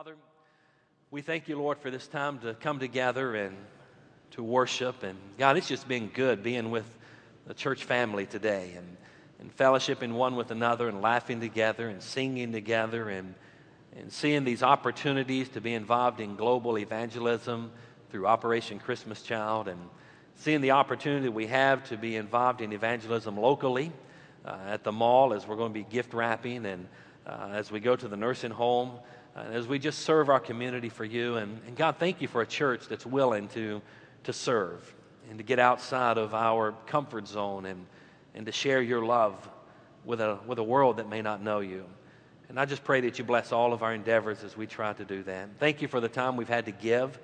Father, we thank you, Lord, for this time to come together and to worship. And God, it's just been good being with the church family today and, and fellowshipping one with another and laughing together and singing together and, and seeing these opportunities to be involved in global evangelism through Operation Christmas Child and seeing the opportunity we have to be involved in evangelism locally uh, at the mall as we're going to be gift wrapping and uh, as we go to the nursing home and as we just serve our community for you. And, and God, thank you for a church that's willing to, to serve and to get outside of our comfort zone and, and to share your love with a, with a world that may not know you. And I just pray that you bless all of our endeavors as we try to do that. Thank you for the time we've had to give.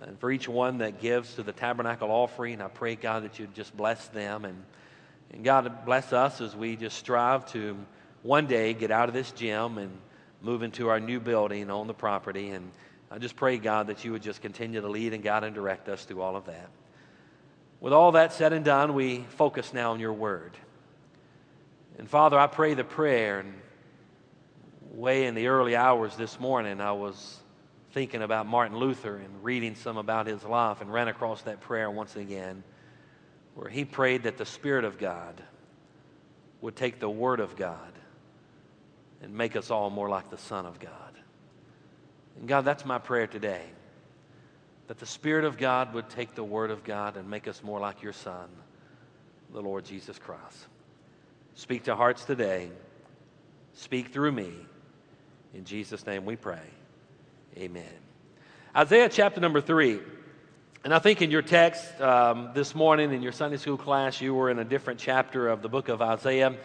And for each one that gives to the tabernacle offering, I pray, God, that you just bless them. And, and God, bless us as we just strive to one day get out of this gym and move into our new building on the property. And I just pray, God, that you would just continue to lead and guide and direct us through all of that. With all that said and done, we focus now on your word. And Father, I pray the prayer, and way in the early hours this morning, I was thinking about Martin Luther and reading some about his life and ran across that prayer once again, where he prayed that the Spirit of God would take the Word of God and make us all more like the Son of God. And God, that's my prayer today. That the Spirit of God would take the Word of God and make us more like your Son, the Lord Jesus Christ. Speak to hearts today. Speak through me. In Jesus' name we pray. Amen. Isaiah chapter number three. And I think in your text um, this morning in your Sunday school class, you were in a different chapter of the book of Isaiah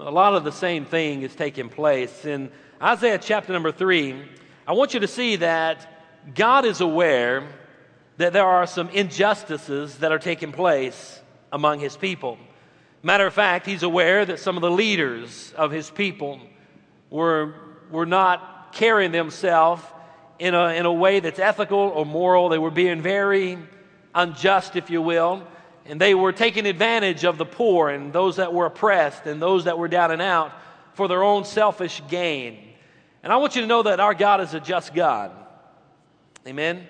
a lot of the same thing is taking place. In Isaiah chapter number three, I want you to see that God is aware that there are some injustices that are taking place among his people. Matter of fact, he's aware that some of the leaders of his people were, were not carrying themselves in a, in a way that's ethical or moral. They were being very unjust, if you will and they were taking advantage of the poor and those that were oppressed and those that were down and out for their own selfish gain. And I want you to know that our God is a just God. Amen.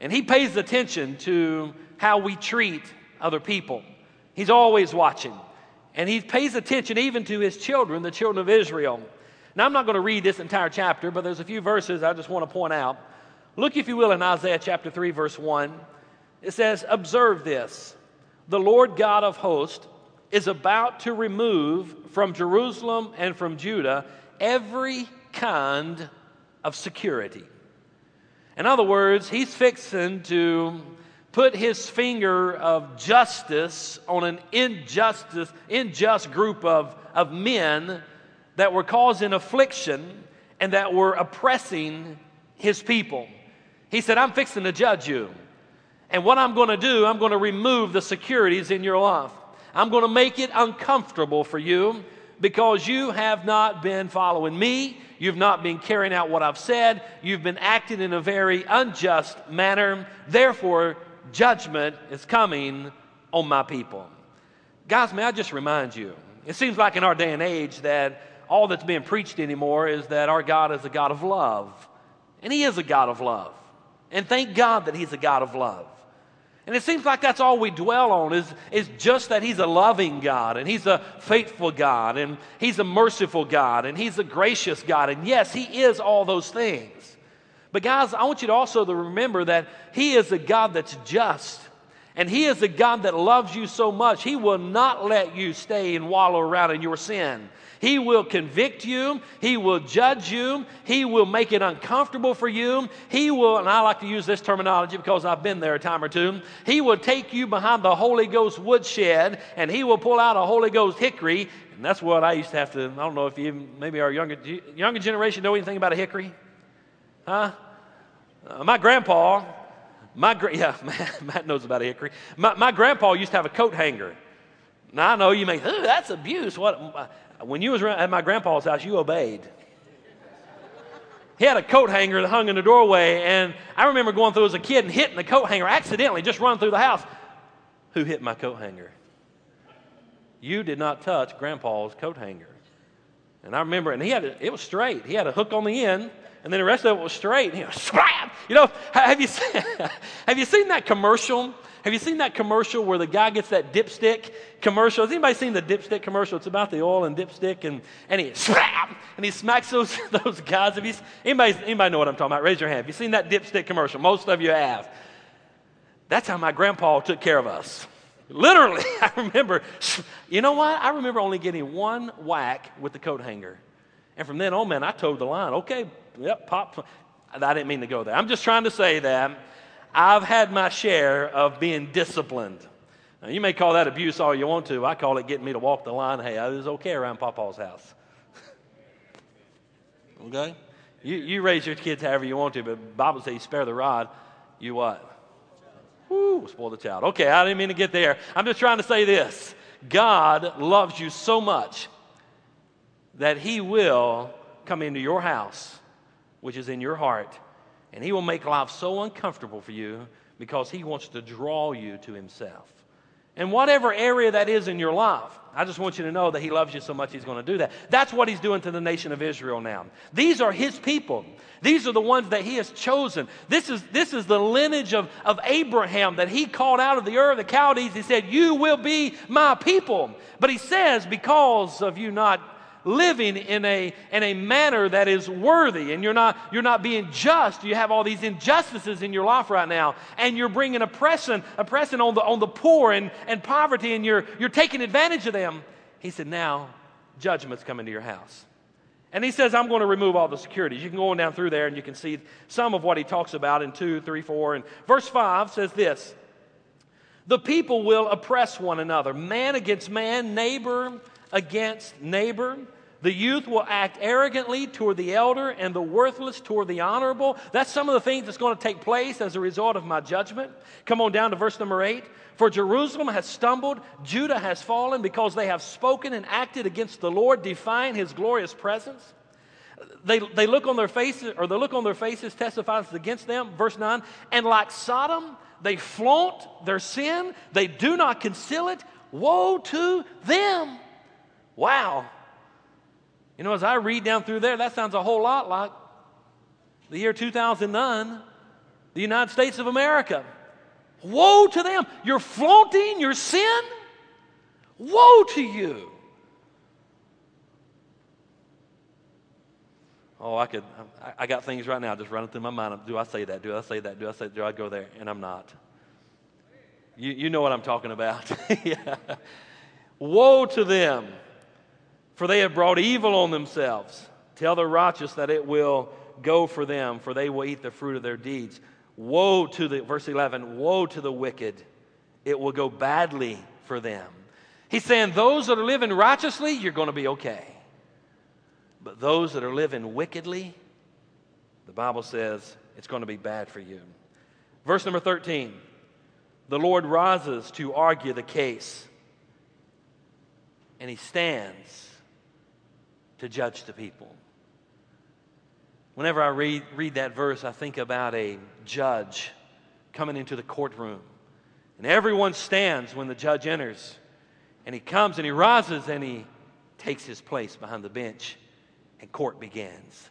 And He pays attention to how we treat other people. He's always watching. And He pays attention even to His children, the children of Israel. Now, I'm not going to read this entire chapter, but there's a few verses I just want to point out. Look, if you will, in Isaiah chapter 3, verse 1. It says, Observe this the Lord God of hosts is about to remove from Jerusalem and from Judah every kind of security. In other words, he's fixing to put his finger of justice on an injustice, unjust group of, of men that were causing affliction and that were oppressing his people. He said, I'm fixing to judge you. And what I'm going to do, I'm going to remove the securities in your life. I'm going to make it uncomfortable for you because you have not been following me. You've not been carrying out what I've said. You've been acting in a very unjust manner. Therefore, judgment is coming on my people. Guys, may I just remind you, it seems like in our day and age that all that's being preached anymore is that our God is a God of love. And He is a God of love. And thank God that He's a God of love. And it seems like that's all we dwell on is, is just that He's a loving God and He's a faithful God and He's a merciful God and He's a gracious God. And yes, He is all those things. But guys, I want you to also to remember that He is a God that's just. And He is a God that loves you so much, He will not let you stay and wallow around in your sin. He will convict you. He will judge you. He will make it uncomfortable for you. He will, and I like to use this terminology because I've been there a time or two, He will take you behind the Holy Ghost woodshed and He will pull out a Holy Ghost hickory. And that's what I used to have to, I don't know if you, maybe our younger, younger generation know anything about a hickory? Huh? Uh, my grandpa, my, yeah, Matt knows about hickory. My, my grandpa used to have a coat hanger. Now I know you may, Ooh, that's abuse. What? Uh, when you was at my grandpa's house, you obeyed. He had a coat hanger that hung in the doorway, and I remember going through as a kid and hitting the coat hanger accidentally, just run through the house. Who hit my coat hanger? You did not touch grandpa's coat hanger. And I remember, and he had a, it was straight. He had a hook on the end, and then the rest of it was straight. He was, you know, have you, seen, have you seen that commercial? Have you seen that commercial where the guy gets that dipstick commercial? Has anybody seen the dipstick commercial? It's about the oil and dipstick, and, and he and he smacks those, those guys. Have you, anybody, anybody know what I'm talking about? Raise your hand. Have you seen that dipstick commercial? Most of you have. That's how my grandpa took care of us. Literally, I remember, you know what? I remember only getting one whack with the coat hanger. And from then on, man, I toed the line. Okay, yep, pop. I didn't mean to go there. I'm just trying to say that I've had my share of being disciplined. Now, you may call that abuse all you want to. I call it getting me to walk the line. Hey, I was okay around Papa's house. okay? You, you raise your kids however you want to, but Bible says you spare the rod, you what? Woo, spoil the child. Okay, I didn't mean to get there. I'm just trying to say this God loves you so much that He will come into your house, which is in your heart, and He will make life so uncomfortable for you because He wants to draw you to Himself. And whatever area that is in your life, I just want you to know that He loves you so much He's going to do that. That's what He's doing to the nation of Israel now. These are His people. These are the ones that He has chosen. This is, this is the lineage of, of Abraham that He called out of the Ur the Chaldees. He said, You will be my people. But He says, Because of you not living in a, in a manner that is worthy and you're not, you're not being just. You have all these injustices in your life right now and you're bringing oppression, oppression on the, on the poor and, and poverty and you're, you're taking advantage of them. He said, now judgment's coming to your house. And he says, I'm going to remove all the securities. You can go on down through there and you can see some of what he talks about in 2, 3, 4. And verse 5 says this The people will oppress one another, man against man, neighbor against neighbor. The youth will act arrogantly toward the elder and the worthless toward the honorable. That's some of the things that's going to take place as a result of my judgment. Come on down to verse number eight. For Jerusalem has stumbled, Judah has fallen because they have spoken and acted against the Lord, defying his glorious presence. They, they look on their faces, or the look on their faces testifies against them. Verse 9, and like Sodom, they flaunt their sin, they do not conceal it. Woe to them! Wow. You know, as I read down through there, that sounds a whole lot like the year 2009, the United States of America. Woe to them. You're flaunting your sin? Woe to you. Oh, I could, I, I got things right now just running through my mind. Do I say that? Do I say that? Do I say, do I go there? And I'm not. You, you know what I'm talking about. yeah. Woe to them for they have brought evil on themselves. Tell the righteous that it will go for them, for they will eat the fruit of their deeds. Woe to the, verse 11, woe to the wicked. It will go badly for them. He's saying, those that are living righteously, you're going to be okay. But those that are living wickedly, the Bible says it's going to be bad for you. Verse number 13 the Lord rises to argue the case, and he stands to judge the people. Whenever I read, read that verse, I think about a judge coming into the courtroom. And everyone stands when the judge enters. And he comes and he rises and he takes his place behind the bench, and court begins.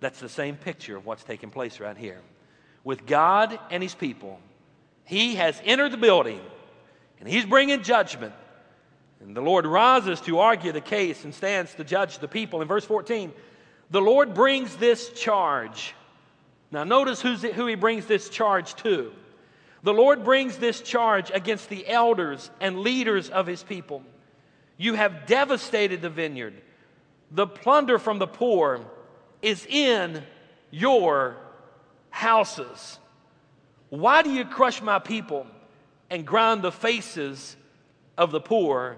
That's the same picture of what's taking place right here. With God and his people, he has entered the building and he's bringing judgment and the Lord rises to argue the case and stands to judge the people. In verse 14, the Lord brings this charge. Now, notice who he brings this charge to. The Lord brings this charge against the elders and leaders of his people. You have devastated the vineyard. The plunder from the poor is in your houses. Why do you crush my people and grind the faces of the poor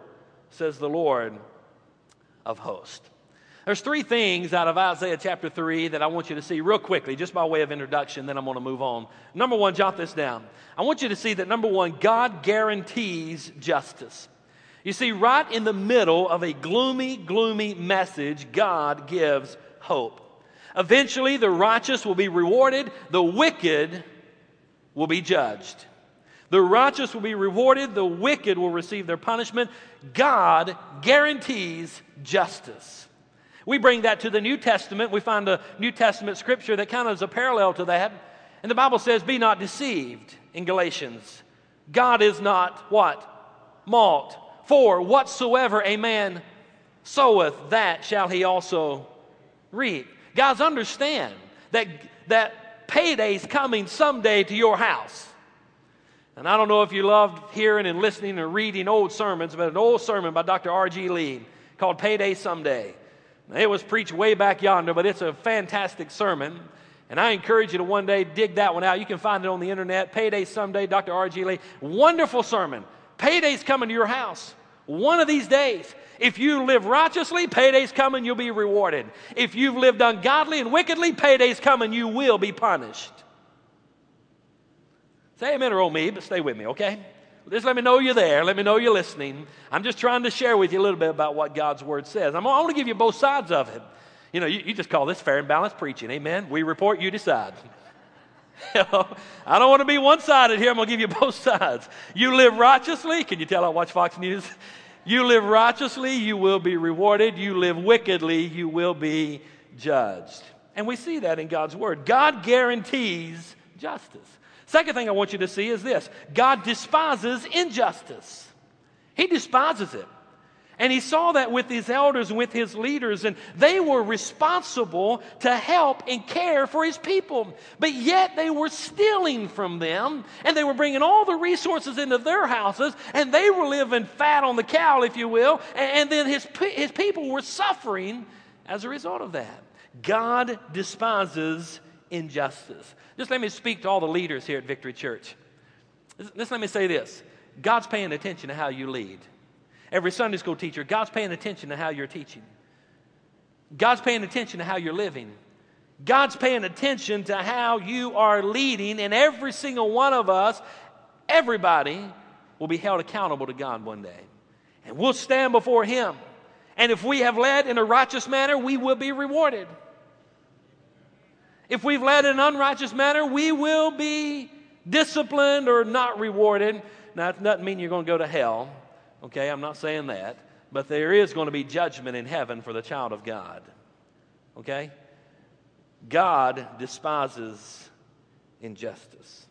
says the Lord of hosts. There's three things out of Isaiah chapter 3 that I want you to see real quickly, just by way of introduction, then I'm going to move on. Number one, jot this down. I want you to see that number one, God guarantees justice. You see, right in the middle of a gloomy, gloomy message, God gives hope. Eventually, the righteous will be rewarded, the wicked will be judged. The righteous will be rewarded, the wicked will receive their punishment. God guarantees justice. We bring that to the New Testament. We find a New Testament scripture that kind of is a parallel to that. And the Bible says, Be not deceived in Galatians. God is not what? Malt. For whatsoever a man soweth, that shall he also reap. Guys, understand that, that payday's coming someday to your house. And I don't know if you loved hearing and listening and reading old sermons, but an old sermon by Dr. R.G. Lee called Payday Someday. It was preached way back yonder, but it's a fantastic sermon. And I encourage you to one day dig that one out. You can find it on the internet. Payday Someday, Dr. R.G. Lee. Wonderful sermon. Payday's coming to your house. One of these days. If you live righteously, payday's coming, you'll be rewarded. If you've lived ungodly and wickedly, payday's coming, you will be punished. Say amen or oh me, but stay with me, okay? Just let me know you're there. Let me know you're listening. I'm just trying to share with you a little bit about what God's Word says. I'm, I want to give you both sides of it. You know, you, you just call this fair and balanced preaching. Amen. We report, you decide. I don't want to be one sided here. I'm going to give you both sides. You live righteously. Can you tell I watch Fox News? You live righteously, you will be rewarded. You live wickedly, you will be judged. And we see that in God's Word. God guarantees justice. Second thing I want you to see is this God despises injustice, He despises it. And he saw that with his elders and with his leaders, and they were responsible to help and care for his people. But yet they were stealing from them, and they were bringing all the resources into their houses, and they were living fat on the cow, if you will, and, then his, his people were suffering as a result of that. God despises injustice. Just let me speak to all the leaders here at Victory Church. Just let me say this God's paying attention to how you lead. Every Sunday school teacher, God's paying attention to how you're teaching. God's paying attention to how you're living. God's paying attention to how you are leading, and every single one of us, everybody, will be held accountable to God one day. And we'll stand before Him. And if we have led in a righteous manner, we will be rewarded. If we've led in an unrighteous manner, we will be disciplined or not rewarded. Now, that doesn't mean you're going to go to hell, okay? I'm not saying that. But there is going to be judgment in heaven for the child of God, okay? God despises injustice.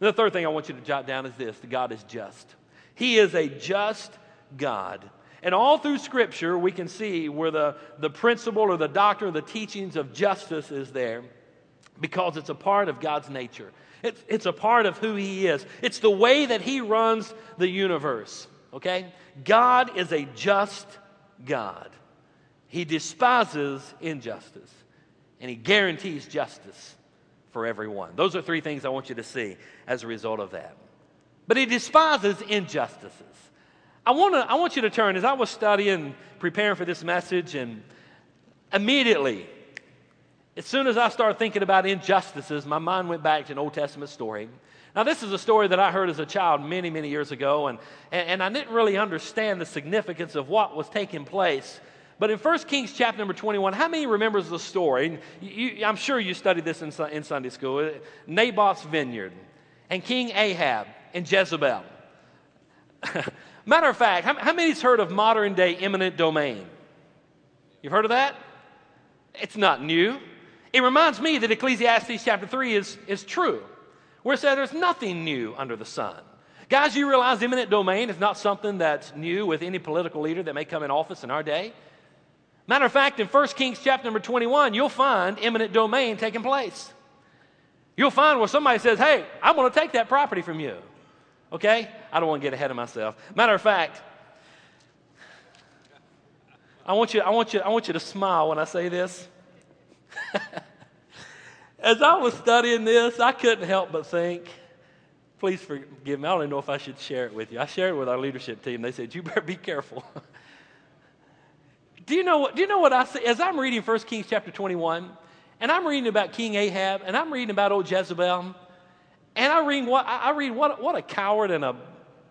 And the third thing I want you to jot down is this that God is just. He is a just God. And all through Scripture, we can see where the, the principle or the doctrine the teachings of justice is there because it's a part of God's nature. It's, it's a part of who He is. It's the way that He runs the universe. Okay? God is a just God. He despises injustice and He guarantees justice for everyone. Those are three things I want you to see as a result of that. But He despises injustices. I, wanna, I want you to turn, as I was studying, preparing for this message, and immediately as soon as I started thinking about injustices, my mind went back to an Old Testament story. Now, this is a story that I heard as a child many, many years ago, and, and, I didn't really understand the significance of what was taking place. But in 1 Kings chapter number 21, how many remembers the story? You, I'm sure you studied this in, in Sunday school. Naboth's vineyard, and King Ahab, and Jezebel. Matter of fact, how, how many's heard of modern day eminent domain? You've heard of that? It's not new. It reminds me that Ecclesiastes chapter 3 is, is true, where it says there's nothing new under the sun. Guys, you realize eminent domain is not something that's new with any political leader that may come in office in our day. Matter of fact, in 1 Kings chapter number 21, you'll find eminent domain taking place. You'll find where somebody says, Hey, I'm going to take that property from you. Okay? I don't want to get ahead of myself. Matter of fact, I want you, I want you, I want you to smile when I say this. As I was studying this, I couldn't help but think, please forgive me. I don't even know if I should share it with you. I shared it with our leadership team. They said, You better be careful. do, you know what, do you know what I say? As I'm reading 1 Kings chapter 21, and I'm reading about King Ahab, and I'm reading about old Jezebel, and I read what, I read what, what a coward and a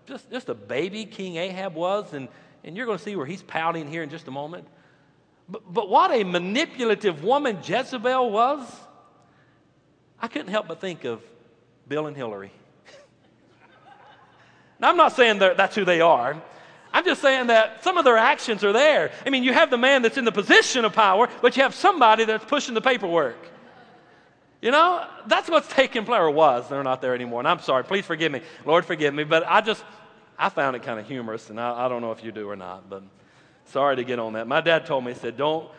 just, just a baby King Ahab was, and, and you're going to see where he's pouting here in just a moment. But, but what a manipulative woman Jezebel was, I couldn't help but think of Bill and Hillary. now, I'm not saying that's who they are. I'm just saying that some of their actions are there. I mean, you have the man that's in the position of power, but you have somebody that's pushing the paperwork. You know, that's what's taking place, or was. They're not there anymore. And I'm sorry. Please forgive me. Lord, forgive me. But I just, I found it kind of humorous, and I, I don't know if you do or not, but sorry to get on that. My dad told me, he said, don't,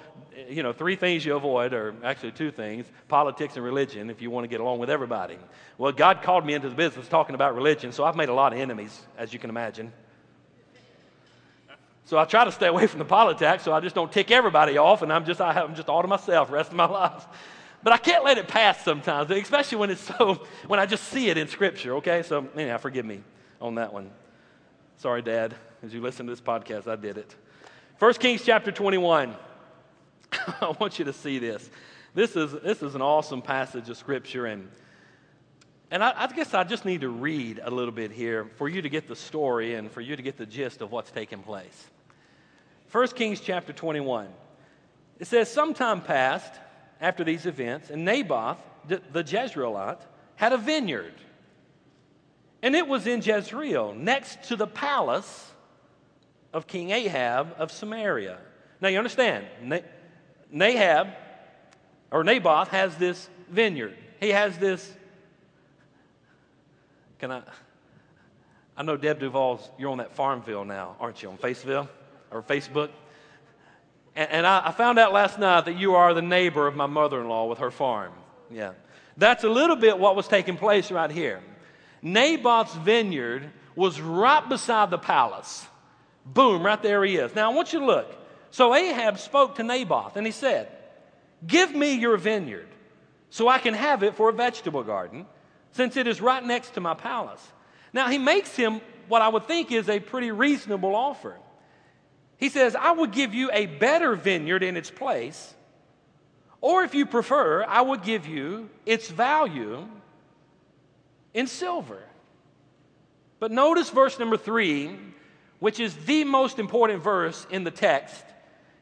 you know, three things you avoid, or actually two things politics and religion, if you want to get along with everybody. Well, God called me into the business talking about religion, so I've made a lot of enemies, as you can imagine. So I try to stay away from the politics so I just don't tick everybody off and I'm just, I am just all to myself rest of my life. But I can't let it pass sometimes, especially when it's so, when I just see it in Scripture, okay? So, anyhow, forgive me on that one. Sorry, Dad. As you listen to this podcast, I did it. 1 Kings chapter 21. I want you to see this. This is, this is an awesome passage of Scripture, and and I, I, guess I just need to read a little bit here for you to get the story and for you to get the gist of what's taking place. 1 Kings chapter 21. It says, Sometime passed after these events, and Naboth, the Jezreelite, had a vineyard. And it was in Jezreel, next to the palace of King Ahab of Samaria. Now you understand, Nahab, or Naboth, has this vineyard. He has this can I? I know Deb Duval's, you're on that Farmville now, aren't you, on Faceville or Facebook? And, and I, I found out last night that you are the neighbor of my mother in law with her farm. Yeah. That's a little bit what was taking place right here. Naboth's vineyard was right beside the palace. Boom, right there he is. Now I want you to look. So Ahab spoke to Naboth and he said, Give me your vineyard so I can have it for a vegetable garden since it is right next to my palace. Now, he makes him what I would think is a pretty reasonable offer. He says, I will give you a better vineyard in its place, or if you prefer, I will give you its value in silver. But notice verse number three, which is the most important verse in the text.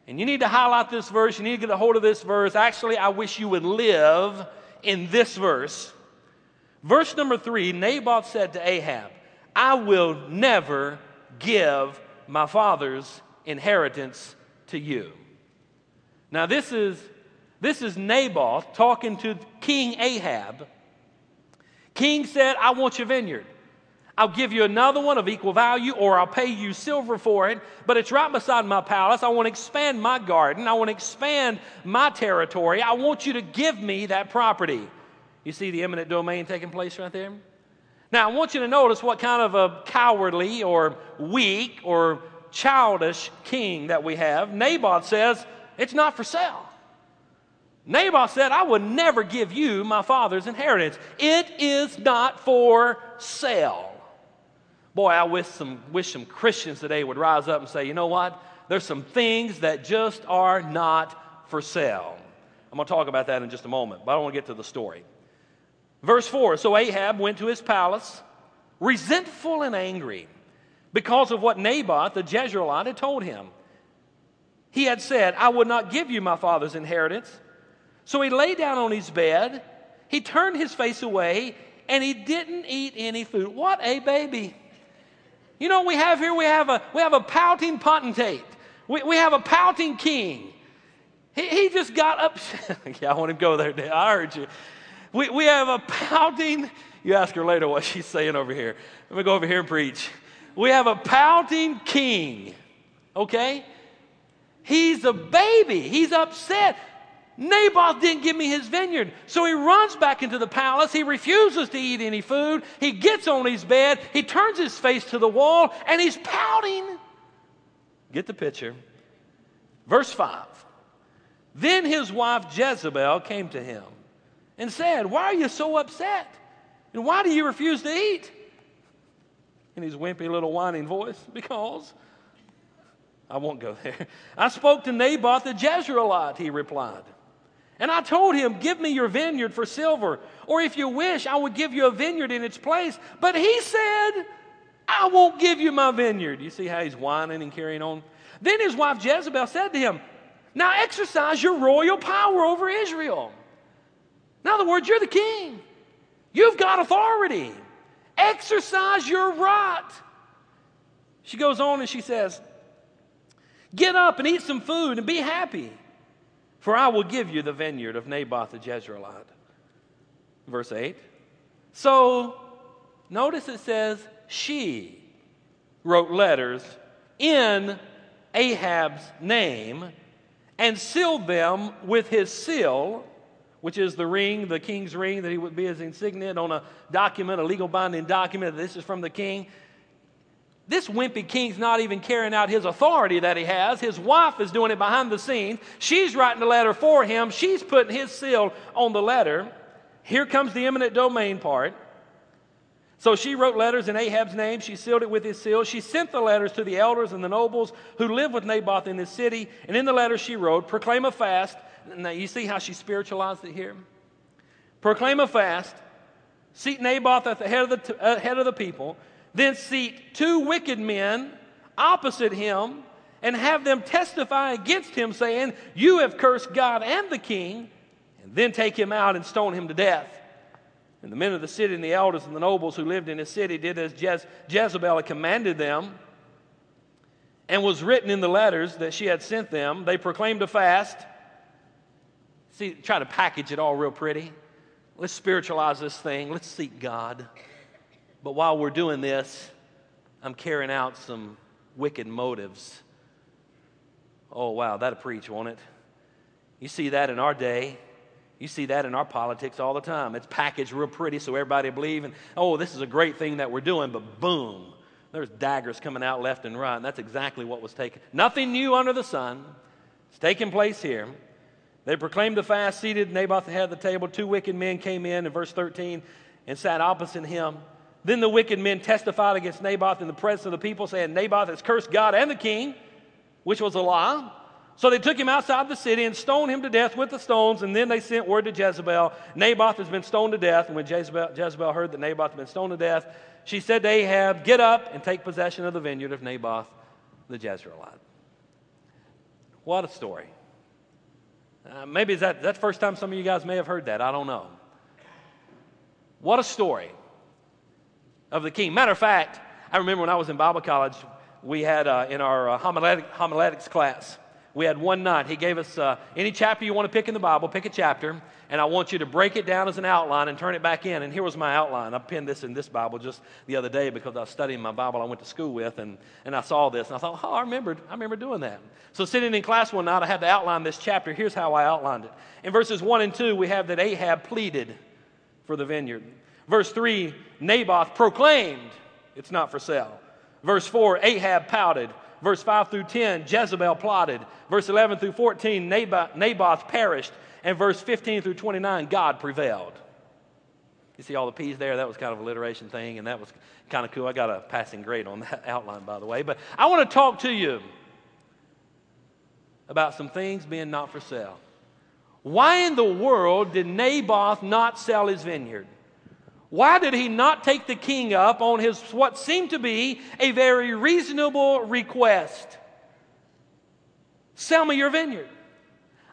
And you need to highlight this verse, you need to get a hold of this verse. Actually, I wish you would live in this verse. Verse number three Naboth said to Ahab, I will never give my father's inheritance to you. Now, this is, this is Naboth talking to King Ahab. King said, I want your vineyard. I'll give you another one of equal value, or I'll pay you silver for it, but it's right beside my palace. I want to expand my garden. I want to expand my territory. I want you to give me that property. You see the eminent domain taking place right there? Now, I want you to notice what kind of a cowardly or weak or childish king that we have. Naboth says, It's not for sale. Naboth said, I would never give you my father's inheritance. It is not for sale. Boy, I wish some, wish some Christians today would rise up and say, you know what? There's some things that just are not for sale. I'm going to talk about that in just a moment, but I want to get to the story. Verse 4 So Ahab went to his palace, resentful and angry, because of what Naboth the Jezreelite had told him. He had said, I would not give you my father's inheritance. So he lay down on his bed, he turned his face away, and he didn't eat any food. What a baby. You know what we have here? We have a, we have a pouting potentate. We, we have a pouting king. He, he just got upset. yeah, I want to go there. I heard you. We, we have a pouting, you ask her later what she's saying over here. Let me go over here and preach. We have a pouting king, okay? He's a baby, he's upset. Naboth didn't give me his vineyard. So he runs back into the palace. He refuses to eat any food. He gets on his bed. He turns his face to the wall and he's pouting. Get the picture. Verse 5. Then his wife Jezebel came to him and said, Why are you so upset? And why do you refuse to eat? In his wimpy little whining voice, because I won't go there. I spoke to Naboth the Jezreelite, he replied. And I told him, Give me your vineyard for silver, or if you wish, I would give you a vineyard in its place. But he said, I won't give you my vineyard. You see how he's whining and carrying on? Then his wife Jezebel said to him, Now exercise your royal power over Israel. In other words, you're the king. You've got authority. Exercise your right. She goes on and she says, Get up and eat some food and be happy, for I will give you the vineyard of Naboth the Jezreelite. Verse 8. So notice it says, She wrote letters in Ahab's name and sealed them with his seal, which is the ring, the king's ring, that he would be his insignia on a document, a legal binding document. This is from the king. This wimpy king's not even carrying out his authority that he has. His wife is doing it behind the scenes. She's writing the letter for him. She's putting his seal on the letter. Here comes the eminent domain part. So she wrote letters in Ahab's name. She sealed it with his seal. She sent the letters to the elders and the nobles who lived with Naboth in this city. And in the letter she wrote, Proclaim a fast. Now you see how she spiritualized it here? Proclaim a fast. Seat Naboth at the head of the, t- uh, head of the people then seat two wicked men opposite him and have them testify against him, saying, You have cursed God and the king, and then take him out and stone him to death. And the men of the city and the elders and the nobles who lived in his city did as Jez- Jezebel had commanded them, and was written in the letters that she had sent them. They proclaimed a fast. See, try to package it all real pretty. Let's spiritualize this thing. Let's seek God. But while we're doing this, I'm carrying out some wicked motives. Oh, wow, that'll preach, won't it? You see that in our day. You see that in our politics all the time. It's packaged real pretty so everybody believe, and oh, this is a great thing that we're doing, but boom, there's daggers coming out left and right. And that's exactly what was taken. Nothing new under the sun. It's taking place here. They proclaimed the fast, seated Naboth at the table. Two wicked men came in in verse 13 and sat opposite him. Then the wicked men testified against Naboth in the presence of the people, saying, Naboth has cursed God and the king, which was a lie. So they took him outside the city and stoned him to death with the stones. And then they sent word to Jezebel Naboth has been stoned to death. And when Jezebel, Jezebel heard that Naboth had been stoned to death, she said to Ahab, Get up and take possession of the vineyard of Naboth the Jezreelite. What a story. Uh, maybe that, that's the first time some of you guys may have heard that. I don't know. What a story of the king. Matter of fact, I remember when I was in Bible college, we had uh, in our uh, homiletic, homiletics class, we had one night. He gave us uh, any chapter you want to pick in the Bible, pick a chapter, and I want you to break it down as an outline and turn it back in. And here was my outline. I pinned this in this Bible just the other day because I was studying my Bible I went to school with, and, and I saw this, and I thought, oh, I remembered, I remember doing that. So sitting in class one night, I had to outline this chapter. Here's how I outlined it. In verses 1 and 2, we have that Ahab pleaded for the vineyard. Verse 3, Naboth proclaimed, It's not for sale. Verse 4, Ahab pouted. Verse 5 through 10, Jezebel plotted. Verse 11 through 14, Naboth, Naboth perished. And verse 15 through 29, God prevailed. You see all the P's there? That was kind of alliteration thing, and that was kind of cool. I got a passing grade on that outline, by the way. But I want to talk to you about some things being not for sale. Why in the world did Naboth not sell his vineyard? Why did he not take the king up on his what seemed to be a very reasonable request? Sell me your vineyard.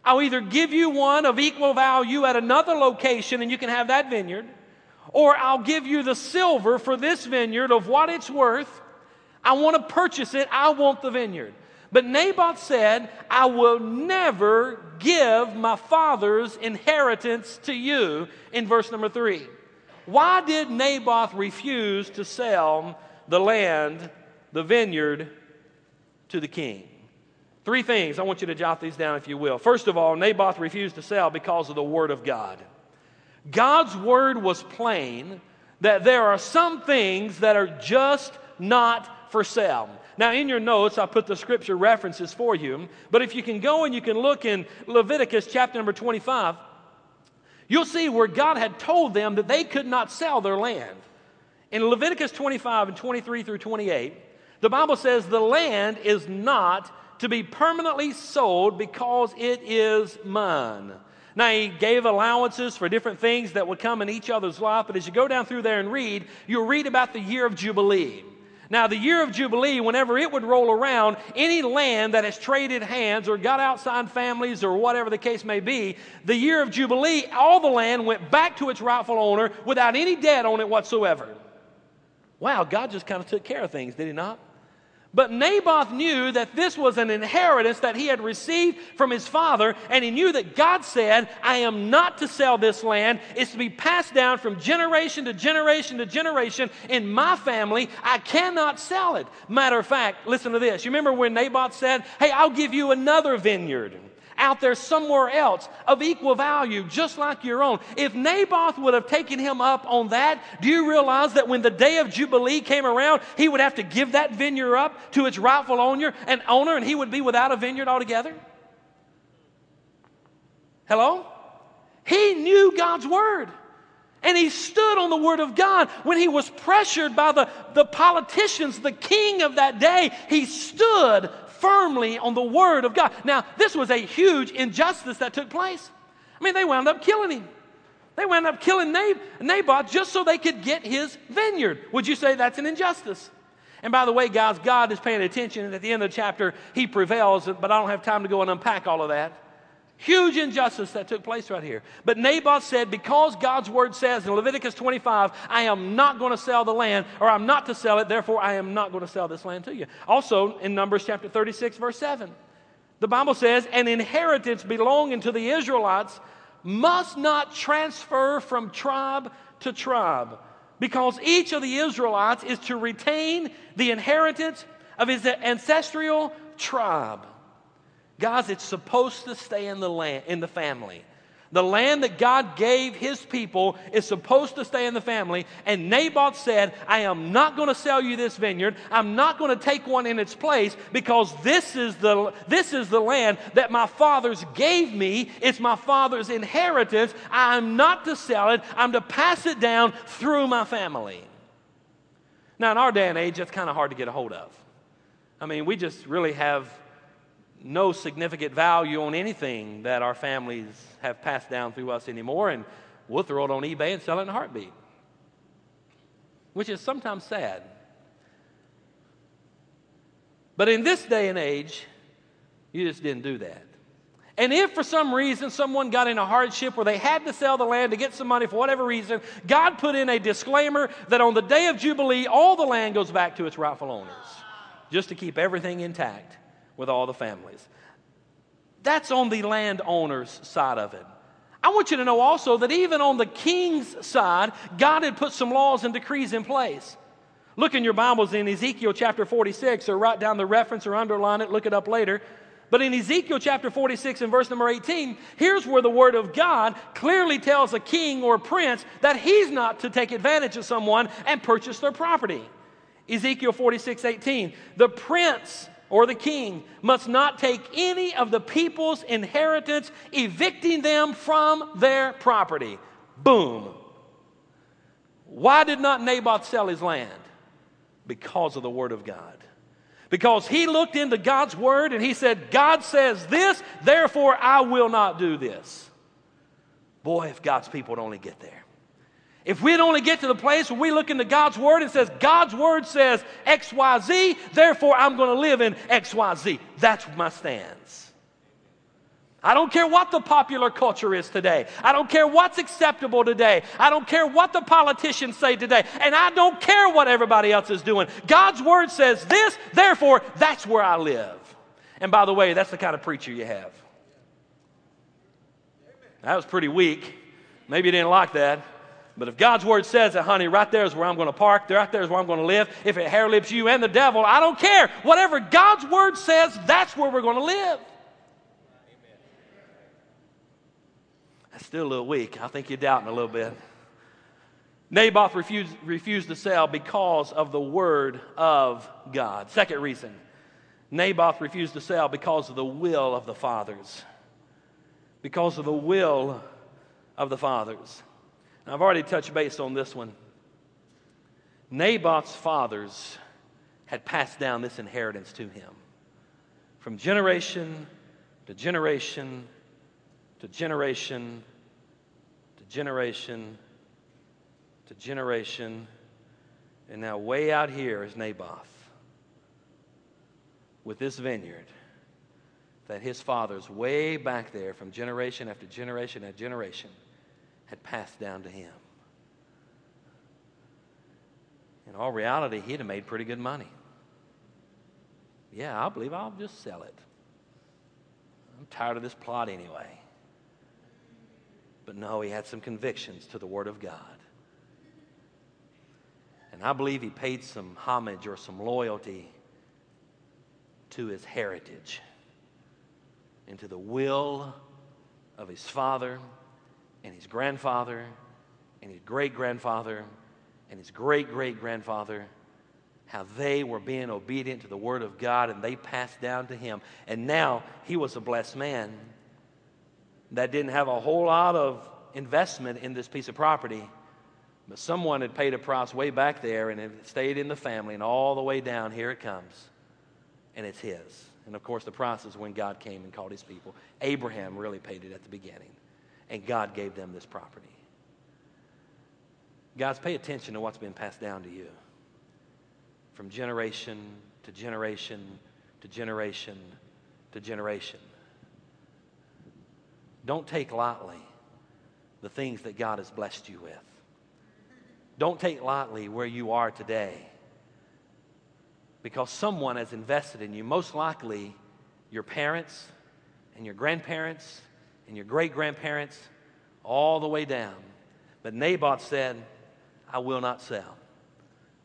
I'll either give you one of equal value at another location and you can have that vineyard, or I'll give you the silver for this vineyard of what it's worth. I want to purchase it. I want the vineyard. But Naboth said, I will never give my father's inheritance to you in verse number three. Why did Naboth refuse to sell the land, the vineyard, to the king? Three things. I want you to jot these down if you will. First of all, Naboth refused to sell because of the word of God. God's word was plain that there are some things that are just not for sale. Now, in your notes, I put the scripture references for you, but if you can go and you can look in Leviticus chapter number 25, You'll see where God had told them that they could not sell their land. In Leviticus 25 and 23 through 28, the Bible says the land is not to be permanently sold because it is mine. Now, he gave allowances for different things that would come in each other's life, but as you go down through there and read, you'll read about the year of Jubilee. Now, the year of Jubilee, whenever it would roll around, any land that has traded hands or got outside families or whatever the case may be, the year of Jubilee, all the land went back to its rightful owner without any debt on it whatsoever. Wow, God just kind of took care of things, did He not? But Naboth knew that this was an inheritance that he had received from his father, and he knew that God said, I am not to sell this land. It's to be passed down from generation to generation to generation in my family. I cannot sell it. Matter of fact, listen to this. You remember when Naboth said, Hey, I'll give you another vineyard out there somewhere else of equal value, just like your own. If Naboth would have taken him up on that, do you realize that when the day of Jubilee came around, he would have to give that vineyard up to its rightful owner and owner, and he would be without a vineyard altogether? Hello? He knew God's word. And he stood on the word of God when he was pressured by the, the politicians, the king of that day. He stood firmly on the word of God. Now, this was a huge injustice that took place. I mean, they wound up killing him. They wound up killing Nab- Naboth just so they could get his vineyard. Would you say that's an injustice? And by the way, guys, God is paying attention, and at the end of the chapter, he prevails, but I don't have time to go and unpack all of that. Huge injustice that took place right here. But Naboth said, Because God's word says in Leviticus 25, I am not going to sell the land, or I'm not to sell it, therefore I am not going to sell this land to you. Also, in Numbers chapter 36, verse 7, the Bible says, An inheritance belonging to the Israelites must not transfer from tribe to tribe, because each of the Israelites is to retain the inheritance of his ancestral tribe. Guys, it's supposed to stay in the land, in the family. The land that God gave his people is supposed to stay in the family. And Naboth said, I am not going to sell you this vineyard. I'm not going to take one in its place because this is the, this is the land that my fathers gave me. It's my father's inheritance. I'm not to sell it, I'm to pass it down through my family. Now, in our day and age, that's kind of hard to get a hold of. I mean, we just really have no significant value on anything that our families have passed down through us anymore, and we'll throw it on eBay and sell it in a heartbeat, which is sometimes sad. But in this day and age, you just didn't do that. And if for some reason someone got in a hardship where they had to sell the land to get some money for whatever reason, God put in a disclaimer that on the day of Jubilee, all the land goes back to its rightful owners, just to keep everything intact with all the families. That's on the landowner's side of it. I want you to know also that even on the king's side, God had put some laws and decrees in place. Look in your Bibles in Ezekiel chapter 46, or write down the reference or underline it, look it up later. But in Ezekiel chapter 46 and verse number 18, here's where the word of God clearly tells a king or prince that he's not to take advantage of someone and purchase their property. Ezekiel 46, 18. The prince or the king must not take any of the people's inheritance, evicting them from their property. Boom. Why did not Naboth sell his land? Because of the word of God. Because he looked into God's word and he said, God says this, therefore I will not do this. Boy, if God's people would only get there. If we'd only get to the place where we look into God's Word and says, God's Word says XYZ, therefore I'm going to live in XYZ. That's my stance. I don't care what the popular culture is today. I don't care what's acceptable today. I don't care what the politicians say today. And I don't care what everybody else is doing. God's Word says this, therefore that's where I live. And by the way, that's the kind of preacher you have. That was pretty weak. Maybe you didn't like that. But if God's word says that, honey, right there is where I'm going to park, right there is where I'm going to live, if it hair lips you and the devil, I don't care. Whatever God's word says, that's where we're going to live. That's still a little weak. I think you're doubting a little bit. Naboth refused, refused to sell because of the word of God. Second reason Naboth refused to sell because of the will of the fathers. Because of the will of the fathers. I've already touched base on this one. Naboth's fathers had passed down this inheritance to him from generation to generation to generation to generation to generation. And now, way out here is Naboth with this vineyard that his fathers, way back there, from generation after generation after generation, had passed down to him. In all reality, he'd have made pretty good money. Yeah, I believe I'll just sell it. I'm tired of this plot anyway. But no, he had some convictions to the Word of God. And I believe he paid some homage or some loyalty to his heritage and to the will of his father and his grandfather and his great grandfather and his great great grandfather, how they were being obedient to the word of God and they passed down to him. And now he was a blessed man that didn't have a whole lot of investment in this piece of property. But someone had paid a price way back there and it stayed in the family, and all the way down, here it comes. And it's his. And of course, the price is when God came and called his people. Abraham really paid it at the beginning, and God gave them this property. Guys, pay attention to what's been passed down to you from generation to generation to generation to generation. Don't take lightly the things that God has blessed you with. Don't take lightly where you are today because someone has invested in you, most likely your parents and your grandparents and your great grandparents, all the way down. But Naboth said, I will not sell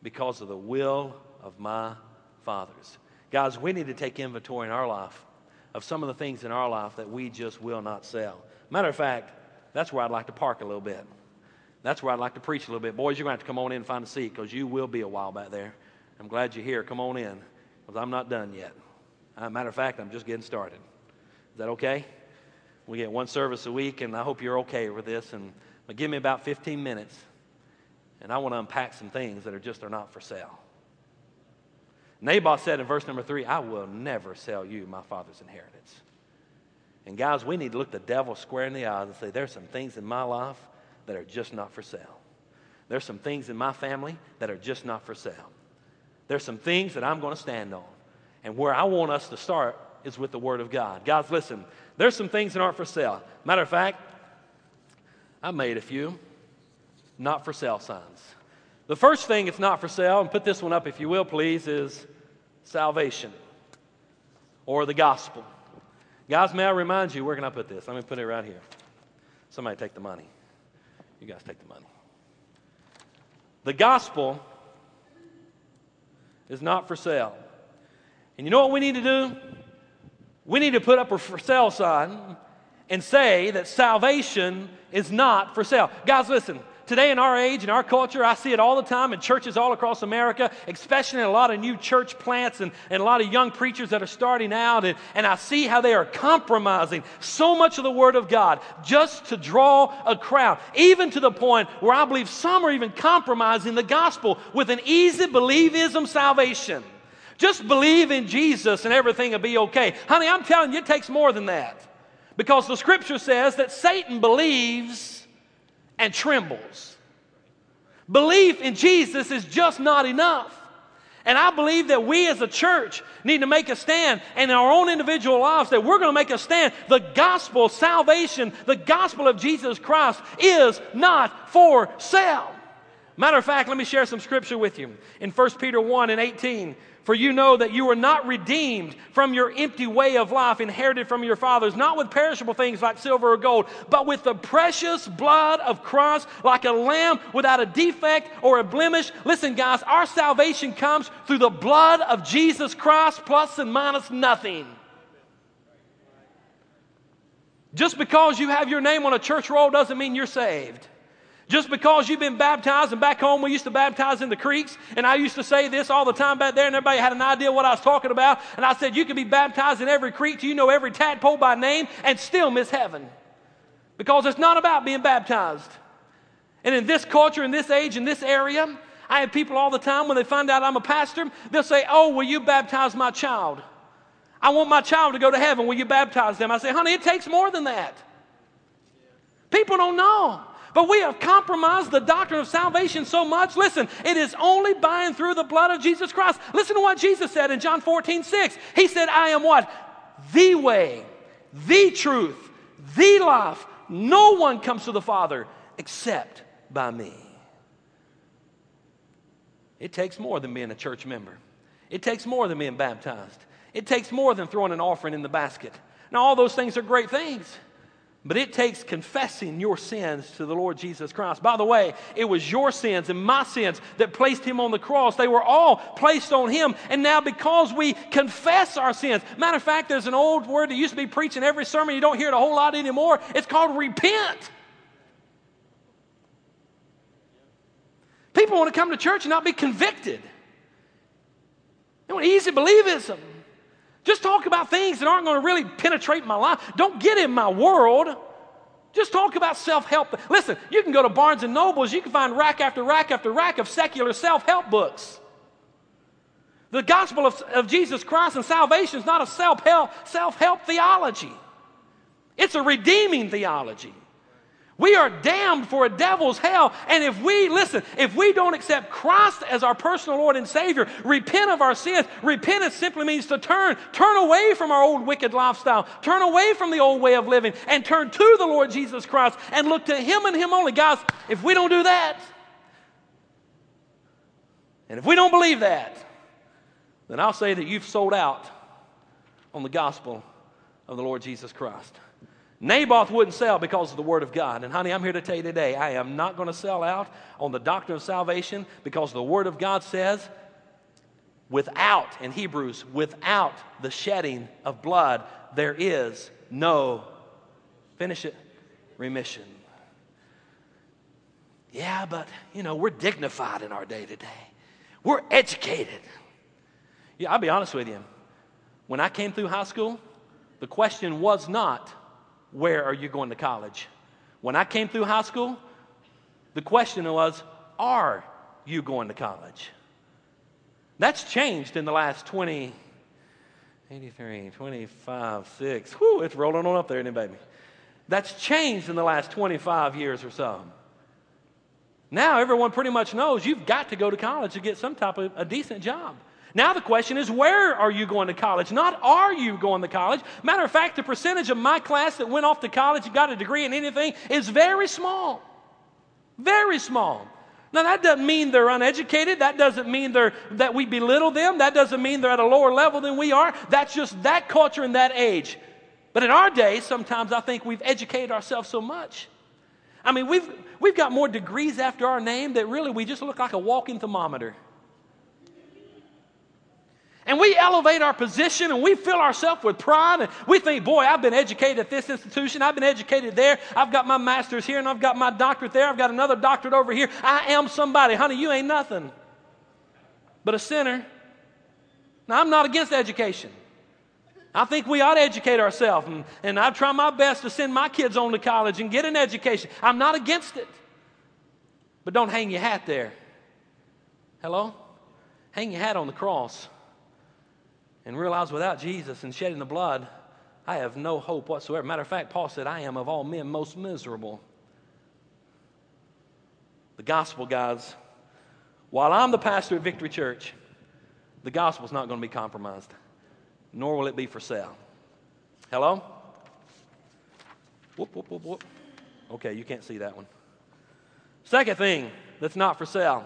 because of the will of my fathers. Guys, we need to take inventory in our life of some of the things in our life that we just will not sell. Matter of fact, that's where I'd like to park a little bit. That's where I'd like to preach a little bit. Boys, you're going to have to come on in and find a seat because you will be a while back there. I'm glad you're here. Come on in because I'm not done yet. Uh, matter of fact, I'm just getting started. Is that okay? We get one service a week, and I hope you're okay with this. And give me about 15 minutes, and I want to unpack some things that are just are not for sale. Naboth said in verse number three, I will never sell you my father's inheritance. And guys, we need to look the devil square in the eyes and say, there's some things in my life that are just not for sale. There's some things in my family that are just not for sale. There's some things that I'm going to stand on. And where I want us to start is with the Word of God. Guys, listen, there's some things that aren't for sale. Matter of fact, I made a few not for sale signs. The first thing it's not for sale, and put this one up if you will, please, is salvation or the gospel. Guys, may I remind you, where can I put this? Let me put it right here. Somebody take the money. You guys take the money. The gospel is not for sale. And you know what we need to do? We need to put up a for sale sign and say that salvation is not for sale. Guys, listen. Today, in our age, in our culture, I see it all the time in churches all across America, especially in a lot of new church plants and, and a lot of young preachers that are starting out. And, and I see how they are compromising so much of the Word of God just to draw a crowd, even to the point where I believe some are even compromising the gospel with an easy believism salvation. Just believe in Jesus and everything will be okay. Honey, I'm telling you, it takes more than that. Because the scripture says that Satan believes and trembles. Belief in Jesus is just not enough. And I believe that we as a church need to make a stand and in our own individual lives that we're going to make a stand. The gospel, salvation, the gospel of Jesus Christ is not for sale. Matter of fact, let me share some scripture with you. In 1 Peter 1 and 18, for you know that you were not redeemed from your empty way of life inherited from your fathers, not with perishable things like silver or gold, but with the precious blood of Christ, like a lamb without a defect or a blemish. Listen, guys, our salvation comes through the blood of Jesus Christ, plus and minus nothing. Just because you have your name on a church roll doesn't mean you're saved. Just because you've been baptized, and back home we used to baptize in the creeks, and I used to say this all the time back there, and everybody had an idea what I was talking about. And I said, You can be baptized in every creek till you know every tadpole by name and still miss heaven. Because it's not about being baptized. And in this culture, in this age, in this area, I have people all the time when they find out I'm a pastor, they'll say, Oh, will you baptize my child? I want my child to go to heaven. Will you baptize them? I say, Honey, it takes more than that. People don't know. But we have compromised the doctrine of salvation so much. Listen, it is only by and through the blood of Jesus Christ. Listen to what Jesus said in John 14, 6. He said, I am what? The way, the truth, the life. No one comes to the Father except by me. It takes more than being a church member. It takes more than being baptized. It takes more than throwing an offering in the basket. Now, all those things are great things. But it takes confessing your sins to the Lord Jesus Christ. By the way, it was your sins and my sins that placed him on the cross. They were all placed on him. And now, because we confess our sins, matter of fact, there's an old word that used to be preached in every sermon. You don't hear it a whole lot anymore. It's called repent. People want to come to church and not be convicted. They want easy believism. Just talk about things that aren't going to really penetrate my life. Don't get in my world. Just talk about self help. Listen, you can go to Barnes and Nobles, you can find rack after rack after rack of secular self help books. The gospel of, of Jesus Christ and salvation is not a self help theology, it's a redeeming theology. We are damned for a devil's hell. And if we, listen, if we don't accept Christ as our personal Lord and Savior, repent of our sins, repentance simply means to turn, turn away from our old wicked lifestyle, turn away from the old way of living, and turn to the Lord Jesus Christ and look to Him and Him only. Guys, if we don't do that, and if we don't believe that, then I'll say that you've sold out on the gospel of the Lord Jesus Christ. Naboth wouldn't sell because of the Word of God. And honey, I'm here to tell you today, I am not going to sell out on the doctrine of salvation because the Word of God says, without, in Hebrews, without the shedding of blood, there is no, finish it, remission. Yeah, but, you know, we're dignified in our day to day. We're educated. Yeah, I'll be honest with you. When I came through high school, the question was not, where are you going to college? When I came through high school, the question was, Are you going to college? That's changed in the last 20, 83, 25, 6. Whew, it's rolling on up there, it, baby? That's changed in the last 25 years or so. Now everyone pretty much knows you've got to go to college to get some type of a decent job. Now the question is, where are you going to college? Not are you going to college. Matter of fact, the percentage of my class that went off to college and got a degree in anything is very small. Very small. Now, that doesn't mean they're uneducated. That doesn't mean they're, that we belittle them. That doesn't mean they're at a lower level than we are. That's just that culture and that age. But in our day, sometimes I think we've educated ourselves so much. I mean, we've, we've got more degrees after our name that really we just look like a walking thermometer. And we elevate our position and we fill ourselves with pride. And we think, boy, I've been educated at this institution. I've been educated there. I've got my master's here and I've got my doctorate there. I've got another doctorate over here. I am somebody. Honey, you ain't nothing but a sinner. Now, I'm not against education. I think we ought to educate ourselves. And, and I try my best to send my kids on to college and get an education. I'm not against it. But don't hang your hat there. Hello? Hang your hat on the cross and realize without Jesus and shedding the blood, I have no hope whatsoever. Matter of fact, Paul said, I am of all men most miserable. The gospel, guys, while I'm the pastor at Victory Church, the gospel's not going to be compromised, nor will it be for sale. Hello? Whoop, whoop, whoop, whoop. Okay, you can't see that one. Second thing that's not for sale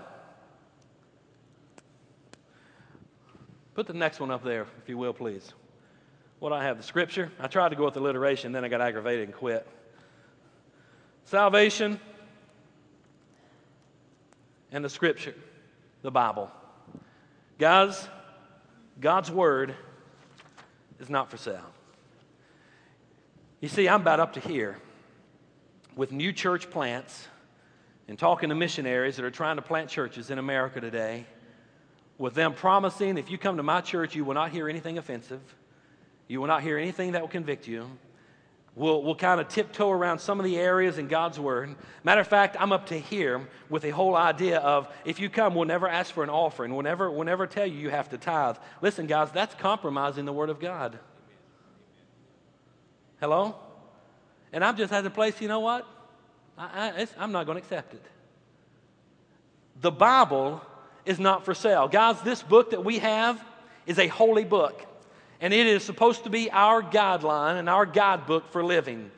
Put the next one up there, if you will, please. What I have, the scripture. I tried to go with alliteration, then I got aggravated and quit. Salvation and the scripture, the Bible. Guys, God's word is not for sale. You see, I'm about up to here with new church plants and talking to missionaries that are trying to plant churches in America today with them promising, if you come to my church, you will not hear anything offensive. You will not hear anything that will convict you. We'll, we'll kind of tiptoe around some of the areas in God's Word. Matter of fact, I'm up to here with a whole idea of if you come, we'll never ask for an offering. We'll never, we'll never tell you you have to tithe. Listen, guys, that's compromising the Word of God. Hello? And I'm just at the place, you know what? I, I, I'm not going to accept it. The Bible is not for sale. Guys, this book that we have is a holy book, and it is supposed to be our guideline and our guidebook for living.